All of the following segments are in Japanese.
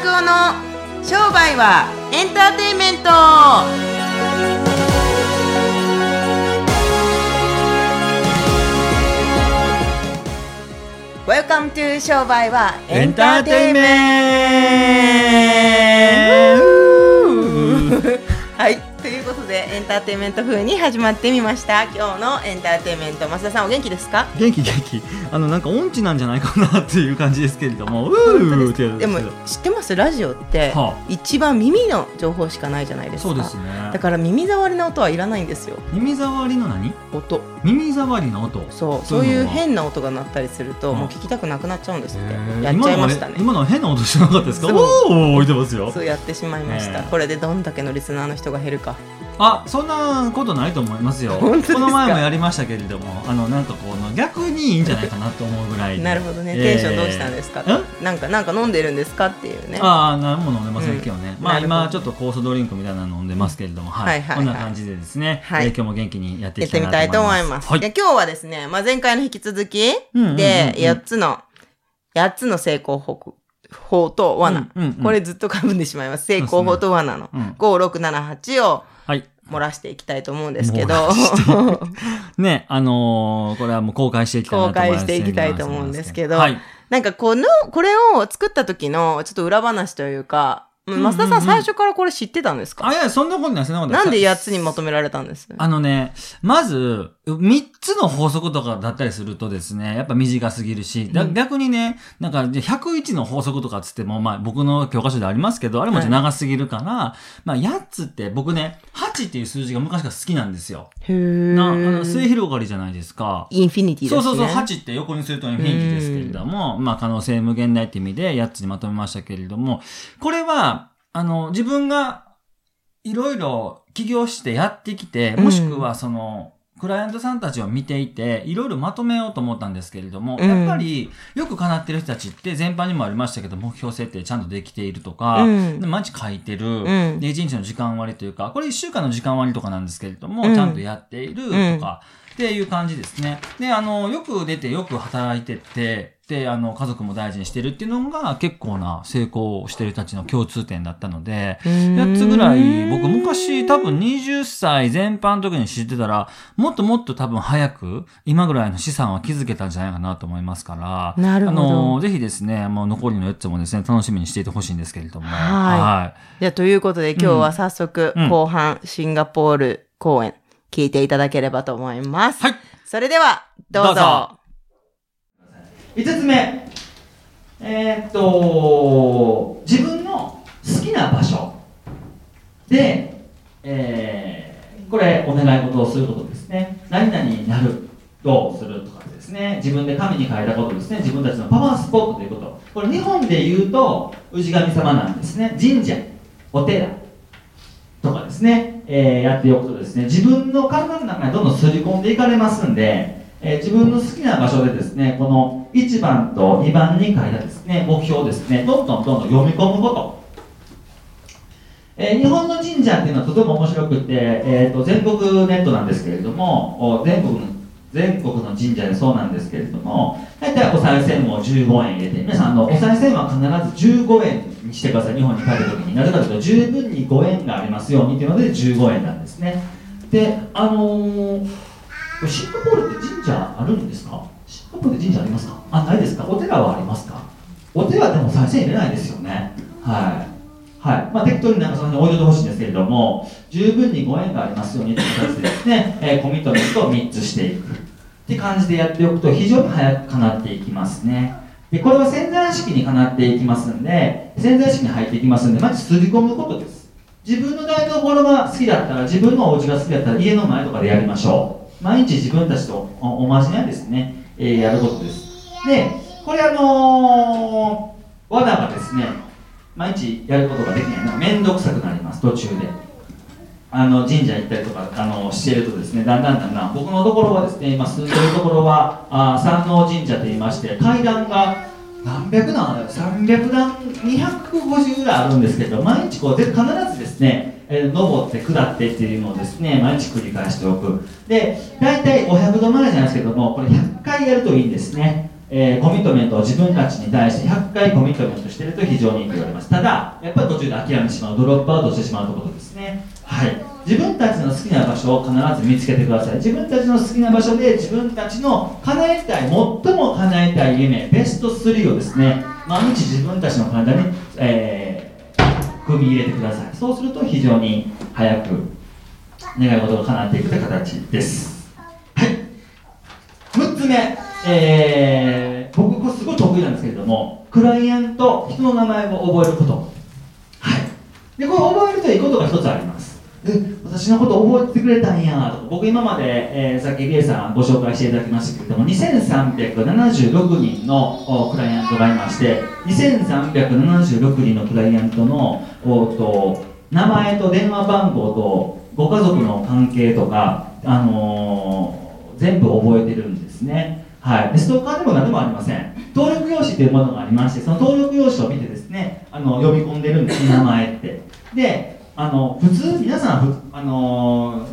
拓夫の商売はエンターテインメント。商売はエンターテインメント。はいエンターテインメント風に始まってみました。今日のエンターテインメント増田さんお元気ですか？元気元気。あのなんか音痴なんじゃないかなっていう感じですけれども。うーってでも知ってます？ラジオって、は一番耳の情報しかないじゃないですか。そうですね。だから耳障りの音はいらないんですよ。耳障りの何？音。耳障りの音。そう。そいういう変な音が鳴ったりするとうんもう聞きたくなくなっちゃうんですって。やっちゃいましたね。今のは変な音してなかったですか？おお置いてますよ。そうやってしまいました、これでどんだけのリスナーの人が減るかあそんなことないと思いますよ。本当ですか？この前もやりましたけれどもあのなんかこう逆にいいんじゃないかなと思うぐらいで。なるほどね、えーテンションどうしたんですか？なんかなんか飲んでるんですかっていうね。ああ何も飲んでませんけどね、まあうんなるほど。今ちょっと酵素ドリンクみたいなの飲んでますけれども、はい。はいこんな感じでですね、はい。えー今日も元気にやっていきたいとと思いま。す。す。はい。で今日はですね、まあ、前回の引き続きで、8つの、8つの成功法法と罠。うんうんうんこれずっとかぶんでしまいます。成功法と罠のうん5、6、7、8をはい。漏らしていきたいと思うんですけど、ね、あのーこれはもう公開していきたいなと思います。公開していきたいと思うんですけどはい。なんかこの、これを作った時のちょっと裏話というか、ん増田さん最初からこれ知ってたんですか？あ、いや、そんなことない、そんなことない。なんで8つにまとめられたんです？あのね、まず、3つの法則とかだったりするとですね、やっぱ短すぎるし、だうん逆にね、なんか、じゃあ101の法則とかっつっても、まあ僕の教科書でありますけど、あれも長すぎるから、まあ8つって僕ね、8っていう数字が昔から好きなんですよ。へーな、あの、末広がりじゃないですか。インフィニティですね。そうそうそう、8って横にするとインフィニティですけれども、まあ可能性無限大って意味で8つにまとめましたけれども、これは、あの、自分がいろいろ起業してやってきて、もしくはその、クライアントさんたちを見ていて、いろいろまとめようと思ったんですけれども、うん。やっぱりよく叶ってる人たちって全般にもありましたけど、目標設定ちゃんとできているとか、うん。で毎日書いてる、うん。で、1日の時間割というか、これ1週間の時間割とかなんですけれども、うん。ちゃんとやっているとか、っていう感じですね。で、あの、よく出て、よく働いてって、で、あの、家族も大事にしてるっていうのが結構な成功してる人たちの共通点だったので、8つぐらい、僕昔多分20歳全般の時に知ってたら、もっともっと多分早く、今ぐらいの資産は築けたんじゃないかなと思いますから、なるほどあの、ぜひですね、もう残りの4つもですね、楽しみにしていてほしいんですけれども。はいじゃあ、ということで今日は早速、うん後半、シンガポール公演、聞いていただければと思います。はい。それでは、どうぞ。5つ目。えーっと、自分の好きな場所で、えーこれ、お願い事をすることですね。何々になる、どうするとかですね。自分で紙に書いたことですね。自分たちのパワースポットということ。これ、日本で言うと、氏神様なんですね。神社、お寺、とかですね、えーやっておくとですね、自分の体の中にどんどんすり込んでいかれますんで、えー自分の好きな場所でですね、この1番と2番に書いたですね、目標をですね、どんどんどんどん読み込むこと。えー日本の神社っていうのはとても面白くて、えー、と全国ネットなんですけれども、全国の全国の神社でそうなんですけれども、大体お賽銭を15円入れて、皆さん、あのお賽銭は必ず15円にしてください、日本に帰るときに。なぜかというと、十分に5円がありますようにというので、15円なんですね。で、あのー、シンガポールって神社あるんですか？シンガポールって神社ありますか？あ、ないですか？お寺はありますか？お寺でも賽銭入れないですよね。はい。はい。まあ、適当になんかその辺置いといてほしいんですけれども、十分にご縁がありますようにという形でですね、えーコミットメントを3つしていく。って感じでやっておくと非常に早く叶っていきますね。で、これは潜在意識に叶っていきますんで、潜在意識に入っていきますんで、まずすり込むことです。自分の台所が好きだったら、自分のお家が好きだったら、家の前とかでやりましょう。毎日自分たちとおおまじないですね、えーやることです。で、これあのー、罠がですね、毎日やることができないのは面倒くさくなります、途中で。あの神社行ったりとかあのしてるとですねだんだんだんだん僕のところはですね今住んでるところはあ山王神社といいまして階段が何百段ある300段250ぐらいあるんですけど毎日こうで必ずですね、え登って下ってっていうのをですね毎日繰り返しておく。で大体500度前じゃないですけどもこれ100回やるといいんですね。えーコミットメントを自分たちに対して100回コミットメントしてると非常にいいと言われます。ただやっぱり途中で諦めてしまうドロップアウトしてしまうということですね。はい。自分たちの好きな場所を必ず見つけてください。自分たちの好きな場所で自分たちの叶えたい最も叶えたい夢ベスト3をですね毎日自分たちの体に、えー組み入れてください。そうすると非常に早く願い事が叶っていくという形です。はい。6つ目、えー僕これすごい得意なんですけれどもクライアント人の名前を覚えること。はい。でこれ覚えるといいことが1つあります。で私のこと覚えてくれたんやとか僕今まで、えーさっきリエさんご紹介していただきましたけれども2376人のクライアントがいまして2376人のクライアントのおと名前と電話番号とご家族の関係とか、あのー全部覚えてるんですね。はい、でストーカーでも何でもありません。登録用紙というものがありましてその登録用紙を見てですねあの読み込んでるんです名前って。であの普通皆さんあの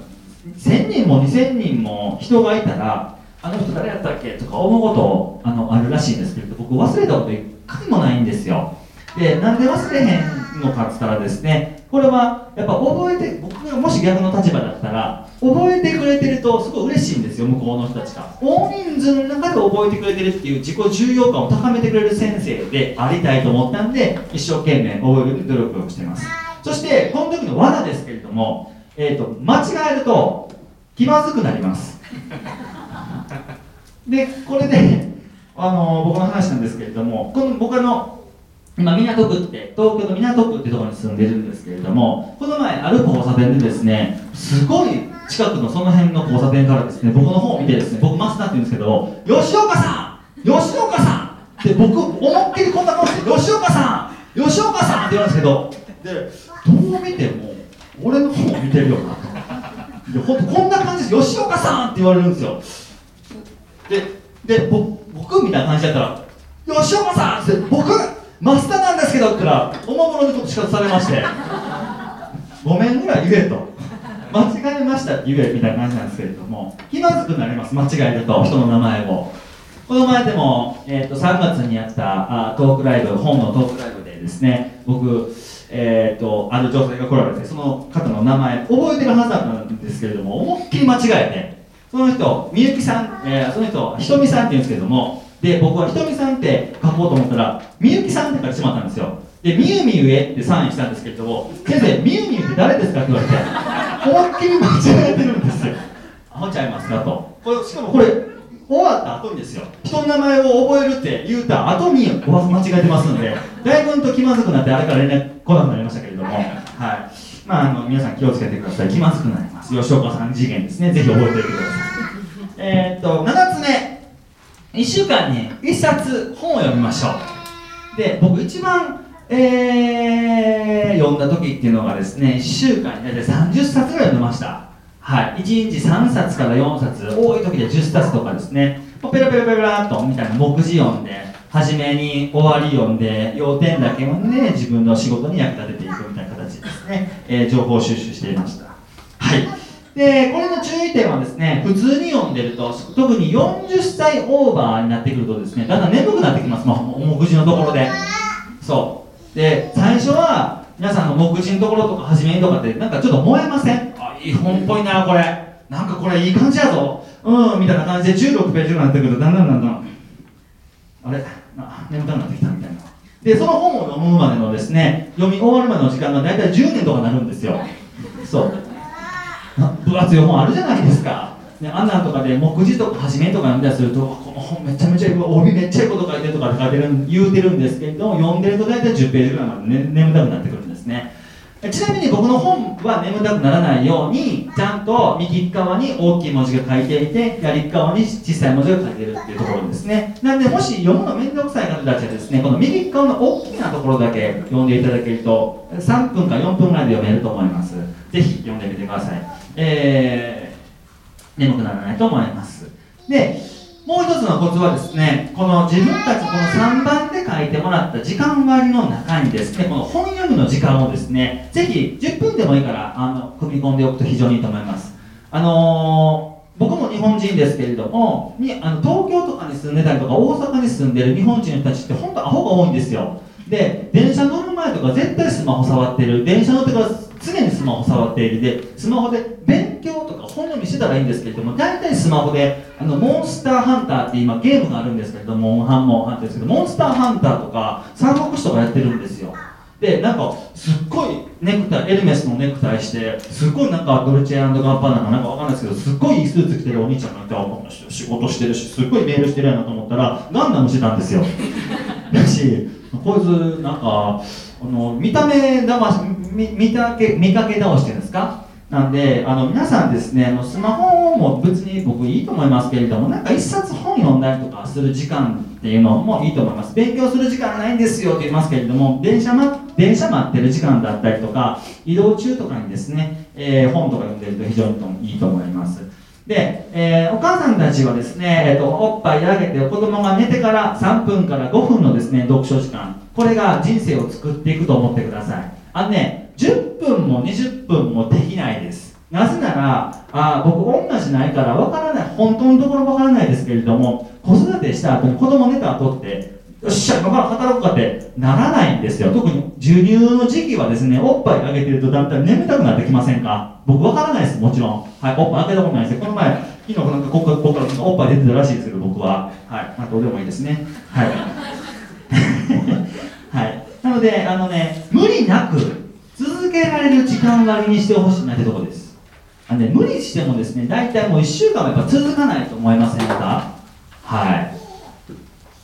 1000人も2000人も人がいたらあの人誰やったっけとか思うことあのあるらしいんですけれど僕忘れたこと一回もないんですよ。でなんで忘れへんのかっつったらですねこれはやっぱ覚えて僕がもし逆の立場だったら覚えてくれてるとすごい嬉しいんですよ向こうの人たちが。大人数の中で覚えてくれてるっていう自己重要感を高めてくれる先生でありたいと思ったんで一生懸命覚える努力をしてます。そしてこの時の罠ですけれども、えー、と間違えると気まずくなります。でこれで、あの僕の話なんですけれどもこの僕の今港区って東京の港区ってところに住んでるんですけれどもこの前歩く交差点でですねすごい近くのその辺の交差点からですね僕の方を見てですね僕増田って言うんですけど吉岡さん吉岡さん!って僕思いっきりこんな顔して吉岡さん吉岡さん!って言うんですけどでどう見ても俺の方を見てるよな。こんな感じで吉岡さんって言われるんですよ。でで僕みたいな感じだったら「吉岡さん!」って僕増田なんですけどって言ったらおもむろにこと仕方されましてごめんぐらい言えと。間違えましたって言えみたいな感じなんですけれども気まずくなります間違えると人の名前を。この前でも、えー、と3月にやったあトークライブ本のトークライブでですね僕えー、とある女性が来られてその方の名前覚えてるはずだったんですけれども思いっきり間違えてその人みゆきさん、えーその人ひとみさんって言うんですけれどもで僕はひとみさんって書こうと思ったらみゆきさんって書いてしまったんですよ。でみゆみゆへってサインしたんですけれども先生みゆみゆって誰ですかって言われて思いっきり間違えてるんですよ。アホちゃいますかと。これしかもこれ終わった後にですよ人の名前を覚えるって言うた後に間違えてますんでだいぶんと気まずくなってあれから連絡来なくなりましたけれどもはい。まああの皆さん気をつけてください。気まずくなります。吉岡さん次元ですね。ぜひ覚えておいてください。えっと7つ目。1週間に1冊本を読みましょう。で僕一番、えー読んだ時っていうのがですね1週間に大体30冊ぐらい読んでました。はい。1日3冊から4冊。多い時で10冊とかですね。ペラペラペラペラっとみたいな目次読んで初めに終わり読んで要点だけ読んで自分の仕事に役立てていくみたいな形ですね、えー情報収集していました。はい。でこれの注意点はですね普通に読んでると特に40歳オーバーになってくるとですねだんだん眠くなってきます。もう目次のところで。そう。で最初は皆さんの目次のところとか初めにとかってなんかちょっと燃えません？あいい本っぽいなこれ。なんかこれいい感じやぞ。うんみたいな感じで16ページぐらいになってくるとだんだんだんだん。あれあ眠たくなってきたみたいな。でその本を読むまでのですね読み終わるまでの時間が大体10年とかなるんですよ。そう。分厚い本あるじゃないですか、ね、アナとかで目次とか始めとか読んだりするとこの本めちゃめちゃ帯めっちゃいいこと書いてるとかって書いてる言うてるんですけれども読んでると大体10ページぐらいまで、ね、眠たくなってくるんですね。ちなみに僕の本は眠たくならないようにちゃんと右側に大きい文字が書いていて左側に小さい文字が書いているっていうところですね。なのでもし読むの面倒くさい方たちはですねこの右側の大きなところだけ読んでいただけると3分か4分ぐらいで読めると思います。ぜひ読んでみてください。えー眠くならないと思います。でもう一つのコツはですねこの自分たちこの3った時間割の中にです。ねこの本読むの時間をですねぜひ10分でもいいからあの組み込んでおくと非常にいいと思います。あのー僕も日本人ですけれどもにあの東京とかに住んでたりとか大阪に住んでる日本人の人たちって本当アホが多いんですよ。で電車乗る前とか絶対スマホ触ってる。電車乗ってから常にスマホ触っている。でスマホで勉強とか本読みしてたらいいんですけれども大体スマホであのモンスターハンターって今ゲームがあるんですけれどもモンハンモンハンですけどモンスターハンターとか三国志とかやってるんですよ。でなんかすっごいネクタイエルメスのネクタイしてすっごいなんかドルチェガッパーナかなんかわかんないですけどすっごいいいスーツ着てるお兄ちゃんがいてこの人仕事してるしすっごいメールしてるやなと思ったらガンダムしてたんですよ。だしこいつなんかあの見た目だまし見見たけ見かけ倒してるんですか？なんであの皆さんですねあのスマホも別に僕いいと思いますけれどもなんか一冊本読んだりとかする時間っていうのもいいと思います。勉強する時間ないんですよって言いますけれども電車,、ま、電車待ってる時間だったりとか移動中とかにですね、えー、本とか読んでると非常にいいと思います。で、えー、お母さんたちはですね、えーと、おっぱいあげて子供が寝てから3分から5分のですね読書時間。これが人生を作っていくと思ってください。あのねなぜならあ僕女じゃないからわからない。本当のところわからないですけれども子育てした後に子供寝た後ってよっしゃ今から働くかってならないんですよ。特に授乳の時期はですねおっぱいあげてるとだんだん眠たくなってきませんか？僕わからないですもちろん。はいおっぱいあげたことないです。この前昨日なんかここここからおっぱい出てたらしいですけど僕は。はいまあどうでもいいですね。はい。はい。なのであのね無理なく続けられる時間割にしてほしいなってとこです。あの、ね、無理してもですね大体もう1週間はやっぱ続かないと思いませんか？はい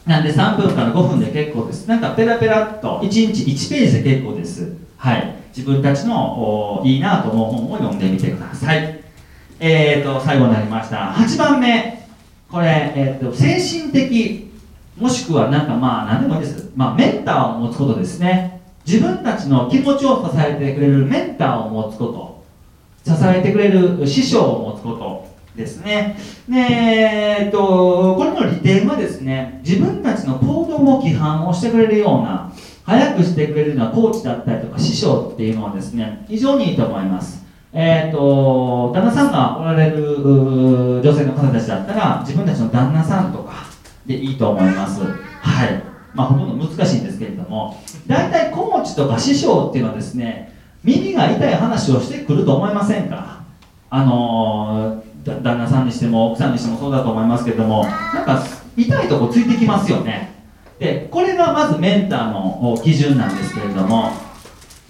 なんで3分から5分で結構です。なんかペラペラっと1日1ページで結構です。はい。自分たちのいいなと思う本を読んでみてください。えーと、最後になりました。8番目。これ、えーと、精神的、もしくはなんかまあ何でもいいです。まあメンターを持つことですね。自分たちの気持ちを支えてくれるメンターを持つこと。支えてくれる師匠を持つこと。ですね。で、えっと、これの利点はですね、自分たちの行動を規範をしてくれるような、早くしてくれるようなコーチだったりとか師匠っていうのはですね、非常にいいと思います。えっ、と、旦那さんがおられる女性の方たちだったら、自分たちの旦那さんとかでいいと思います。はい。まあ、ほとんど難しいんですけれども、大体コーチとか師匠っていうのはですね、耳が痛い話をしてくると思いませんか？あのー旦那さんにしても奥さんにしてもそうだと思いますけどもなんか痛いとこついてきますよね。でこれがまずメンターの基準なんですけれども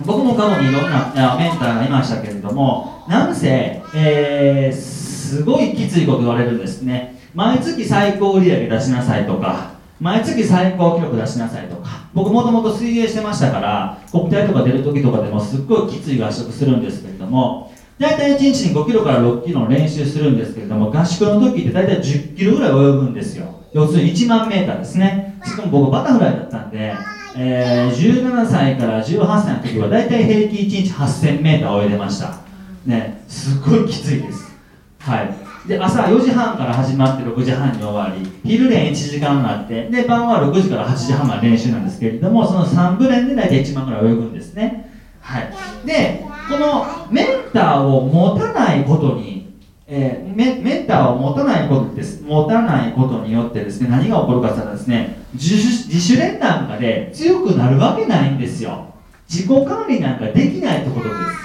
僕も過去にいろんなメンターがいましたけれどもなんせ、えー、すごいきついこと言われるんですね。毎月最高売上出しなさいとか毎月最高記録出しなさいとか。僕もともと水泳してましたから国体とか出る時とかでもすっごいきつい合宿するんですけれども大体1日に5キロから6キロの練習するんですけれども合宿の時って大体10キロぐらい泳ぐんですよ。要するに1万メーターですね。しかも僕バタフライだったんで、えー、17歳から18歳の時は大体平均1日8000メーター泳いでました。ねすっごいきついです。はい。で朝4時半から始まって6時半に終わり昼練1時間あってで晩は6時から8時半まで練習なんですけれどもその3部練で大体1万ぐらい泳ぐんですね。はい。でこのメンターを持たないことに、えー、メメンターを持たないことです。持たないことによってですね何が起こるかというとですね自主自主練なんかで強くなるわけないんですよ。自己管理なんかできないってことです。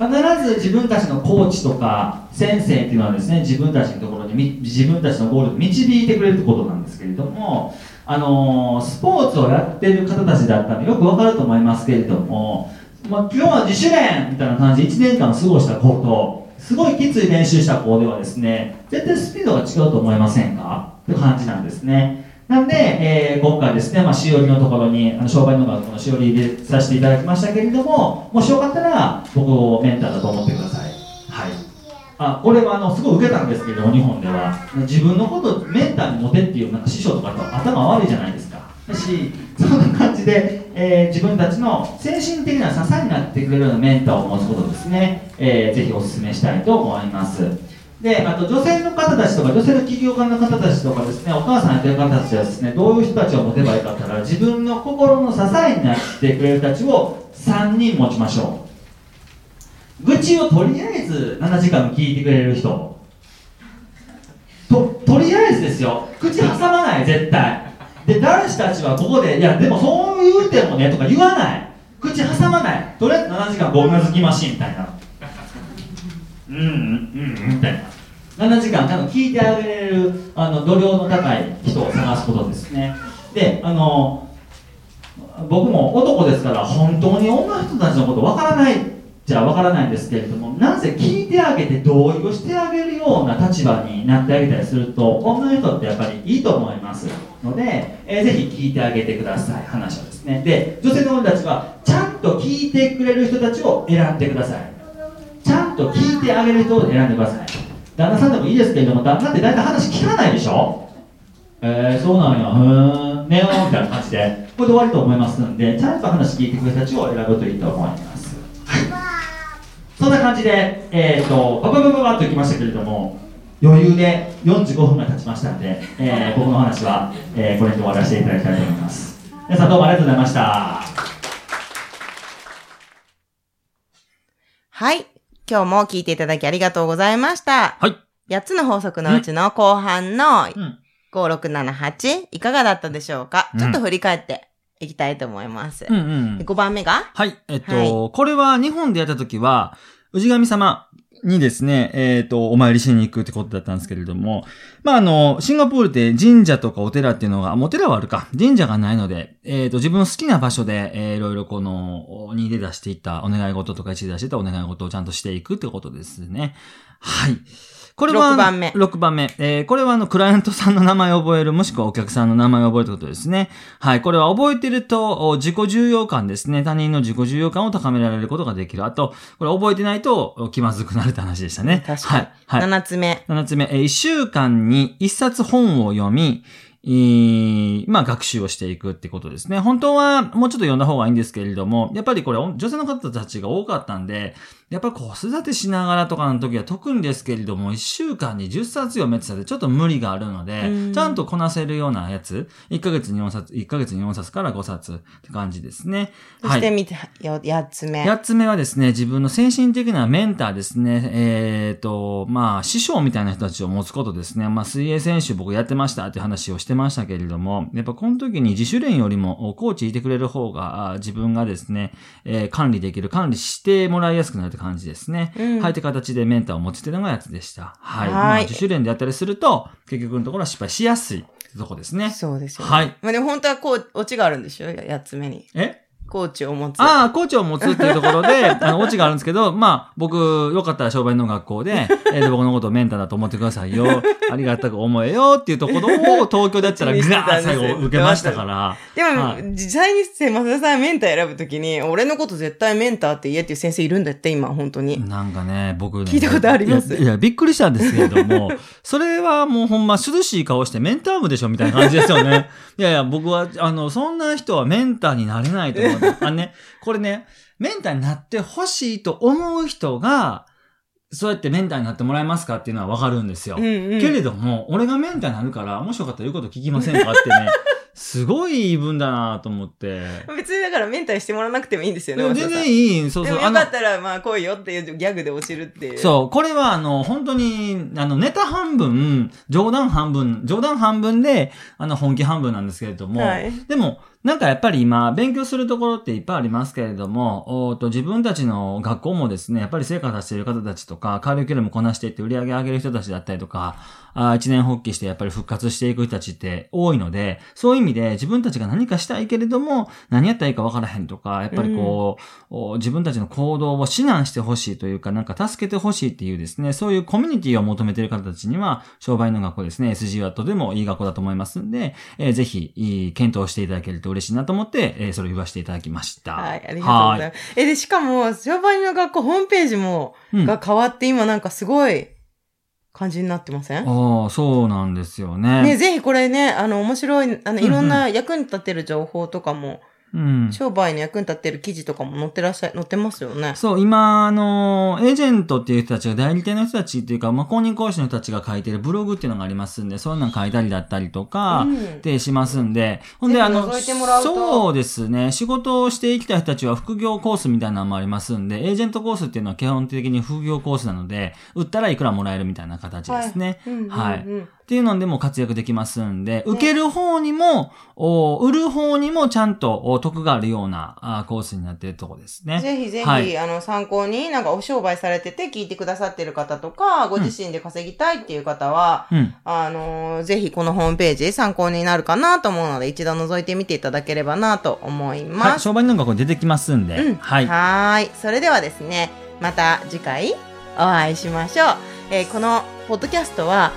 必ず自分たちのコーチとか先生っていうのはですね自分たちのところに自分たちのゴールに導いてくれるってことなんですけれどもあのー、スポーツをやってる方たちだったらよくわかると思いますけれども、まあ、今日は自主練みたいな感じで1年間過ごした子とすごいきつい練習した子ではですね絶対スピードが違うと思いませんか？って感じなんですね。なんで、えー、今回ですね、まあ、しおりのところにあの商売の学校のしおり入れさせていただきましたけれどももしよかったら僕をメンターだと思ってください。はい。あこれはあのすごい受けたんですけど日本では。自分のことメンターに持てっていうなんか師匠とかと頭悪いじゃないですか。だしそんな感じで、えー、自分たちの精神的な支えになってくれるようなメンターを持つことですね、えー、ぜひお勧めしたいと思います。であと女性の方たちとか女性の起業家の方たちとかですねお母さんやってる方たちはですねどういう人たちを持てばいいかってったら自分の心の支えになってくれる人たちを3人持ちましょう。愚痴をとりあえず7時間聞いてくれる人。ととりあえずですよ。口挟まない絶対。で男子たちはここでいやでもそう言うてもねとか言わない。口挟まない。とりあえず7時間ごうなずきましみたいな。うんうんうんみたいな。7時間ちゃんと聞いてあげれるあの度量の高い人を探すことですね。であの僕も男ですから本当に女の人たちのことわからないじゃわからないんですけれどもなぜ聞いてあげて同意をしてあげるような立場になってあげたりすると女の人ってやっぱりいいと思います。ので、えー、ぜひ聞いてあげてください。話をですね。で女性の女たちはちゃんと聞いてくれる人たちを選んでください。ちゃんと聞いてあげる人を選んでください。旦那さんでもいいですけれども旦那って大体話聞かないでしょ？えー、そうなんや。ふー。んねよみたいな感じで。これで終わりと思いますんでちゃんと話聞いてくれる人を選ぶといいと思います。はいそんな感じで、えーと、バババババッといきましたけれども余裕で45分が経ちましたので、えー、僕の話は、えー、これで終わらせていただきたいと思います。皆さんどうもありがとうございました。はい。今日も聞いていただきありがとうございました。はい。8つの法則のうちの後半の5678いかがだったでしょうか、うん、ちょっと振り返っていきたいと思います。うんうん、5番目が？はい。えっと、はい、これは日本でやった時は、氏神様にですね、えっ、ー、と、お参りしに行くってことだったんですけれども、まあ、あの、シンガポールって神社とかお寺っていうのが、お寺はあるか、神社がないので、えっ、ー、と、自分の好きな場所で、えー、いろいろこの、に出出していったお願い事とか1で出していたお願い事をちゃんとしていくってことですね。はい。これは、6番目。6番目。えー、これはあの、クライアントさんの名前を覚える、もしくはお客さんの名前を覚えるということですね。はい。これは覚えてると、自己重要感ですね。他人の自己重要感を高められることができる。あと、これ覚えてないと気まずくなるって話でしたね。確かに。はい。はい、7つ目。7つ目。えー、1週間に1冊本を読み、まあ学習をしていくってことですね。本当はもうちょっと読んだ方がいいんですけれども、やっぱりこれ女性の方たちが多かったんで、やっぱり子育てしながらとかの時は特にですけれども、1週間に10冊読めってたらちょっと無理があるので、ちゃんとこなせるようなやつ、1ヶ月に4冊、1ヶ月に4冊から5冊って感じですね。そして見て、はい、8つ目。8つ目はですね、自分の精神的なメンターですね。えっ、ー、と、まあ、師匠みたいな人たちを持つことですね。まあ、水泳選手僕やってましたって話をしてましたけれども、やっぱこの時に自主練よりもコーチいてくれる方が、自分がですね、えー、管理できる、管理してもらいやすくなる感じですね。うん、はい、って形でメンターを持ちてのがやつでした。はい。はいまあ、自主練でやったりすると、結局のところは失敗しやすいとこですね。そうですよね。はい。まあでも本当はこう、オチがあるんでしょ？八つ目に。え？コーチを持つ。ああ、コーチを持つっていうところで、あの、オチがあるんですけど、まあ、僕、よかったら商売の学校で、えー、僕のことをメンターだと思ってくださいよ。ありがたく思えよっていうところを東京でやったら、ぐわー最後受けましたから。でも、はい、実際に増田さんメンター選ぶときに、俺のこと絶対メンターって言えっていう先生いるんだって、今、本当に。なんかね、僕ね。聞いたことあります？いや、びっくりしたんですけれども、それはもうほんま涼しい顔してメンター部でしょみたいな感じですよね。いやいや、僕は、あの、そんな人はメンターになれないと思う。あね、これね、メンターになってほしいと思う人が、そうやってメンターになってもらえますかっていうのはわかるんですよ。うんうん、けれども、俺がメンターになるから、もしよかったら言うこと聞きませんかってね、すごい言い分だなと思って。別にだからメンターしてもらわなくてもいいんですよね。全然いい。そうそう。よかったらまあ来いよっていうギャグで落ちるっていう。そう。これはあの、本当に、あの、ネタ半分、冗談半分、冗談半分で、あの、本気半分なんですけれども、はい、でも、なんかやっぱり今、勉強するところっていっぱいありますけれども、おと自分たちの学校もですね、やっぱり成果出している方たちとか、カリキュラムこなしていって売り上げ上げる人たちだったりとか、あ一年発起してやっぱり復活していく人たちって多いので、そういう意味で自分たちが何かしたいけれども、何やったらいいか分からへんとか、やっぱりこう、うん、自分たちの行動を指南してほしいというか、なんか助けてほしいっていうですね、そういうコミュニティを求めている方たちには、商売の学校ですね、SG はとてもいい学校だと思いますんで、えー、ぜひ、検討していただけると嬉しいなと思って、えー、それを言わせていただきました。はい、ありがとうございます。え、で、しかも、商売の学校ホームページも、が変わって、今なんかすごい、感じになってません？ああ、そうなんですよね。ね、ぜひこれね、あの、面白い、あの、いろんな役に立てる情報とかも、うん、商売の役に立ってる記事とかも載ってらっしゃ、載ってますよね。そう、今、あの、エージェントっていう人たちが代理店の人たちっていうか、まあ、公認講師の人たちが書いてるブログっていうのがありますんで、そういうの書いたりだったりとか、で、しますんで、ほんで、あの、そうですね、仕事をしていきたい人たちは副業コースみたいなのもありますんで、エージェントコースっていうのは基本的に副業コースなので、売ったらいくらもらえるみたいな形ですね。はい。はいっていうのでも活躍できますんで、受ける方にも、売る方にもちゃんと得があるようなコースになっているところですね。ぜひぜひ、はい、あの、参考になんかお商売されてて聞いてくださってる方とか、ご自身で稼ぎたいっていう方は、うん、あの、ぜひこのホームページ参考になるかなと思うので、一度覗いてみていただければなと思います。はい、商売の学校出てきますんで。うん、はい。はい。それではですね、また次回お会いしましょう。えー、このポッドキャストは、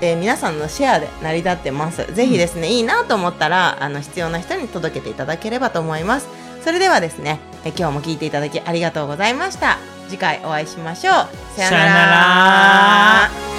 えー、皆さんのシェアで成り立ってます。ぜひですね、うん、いいなと思ったら、あの、必要な人に届けていただければと思います。それではですね、え今日も聞いていただきありがとうございました。次回お会いしましょう。さよなら。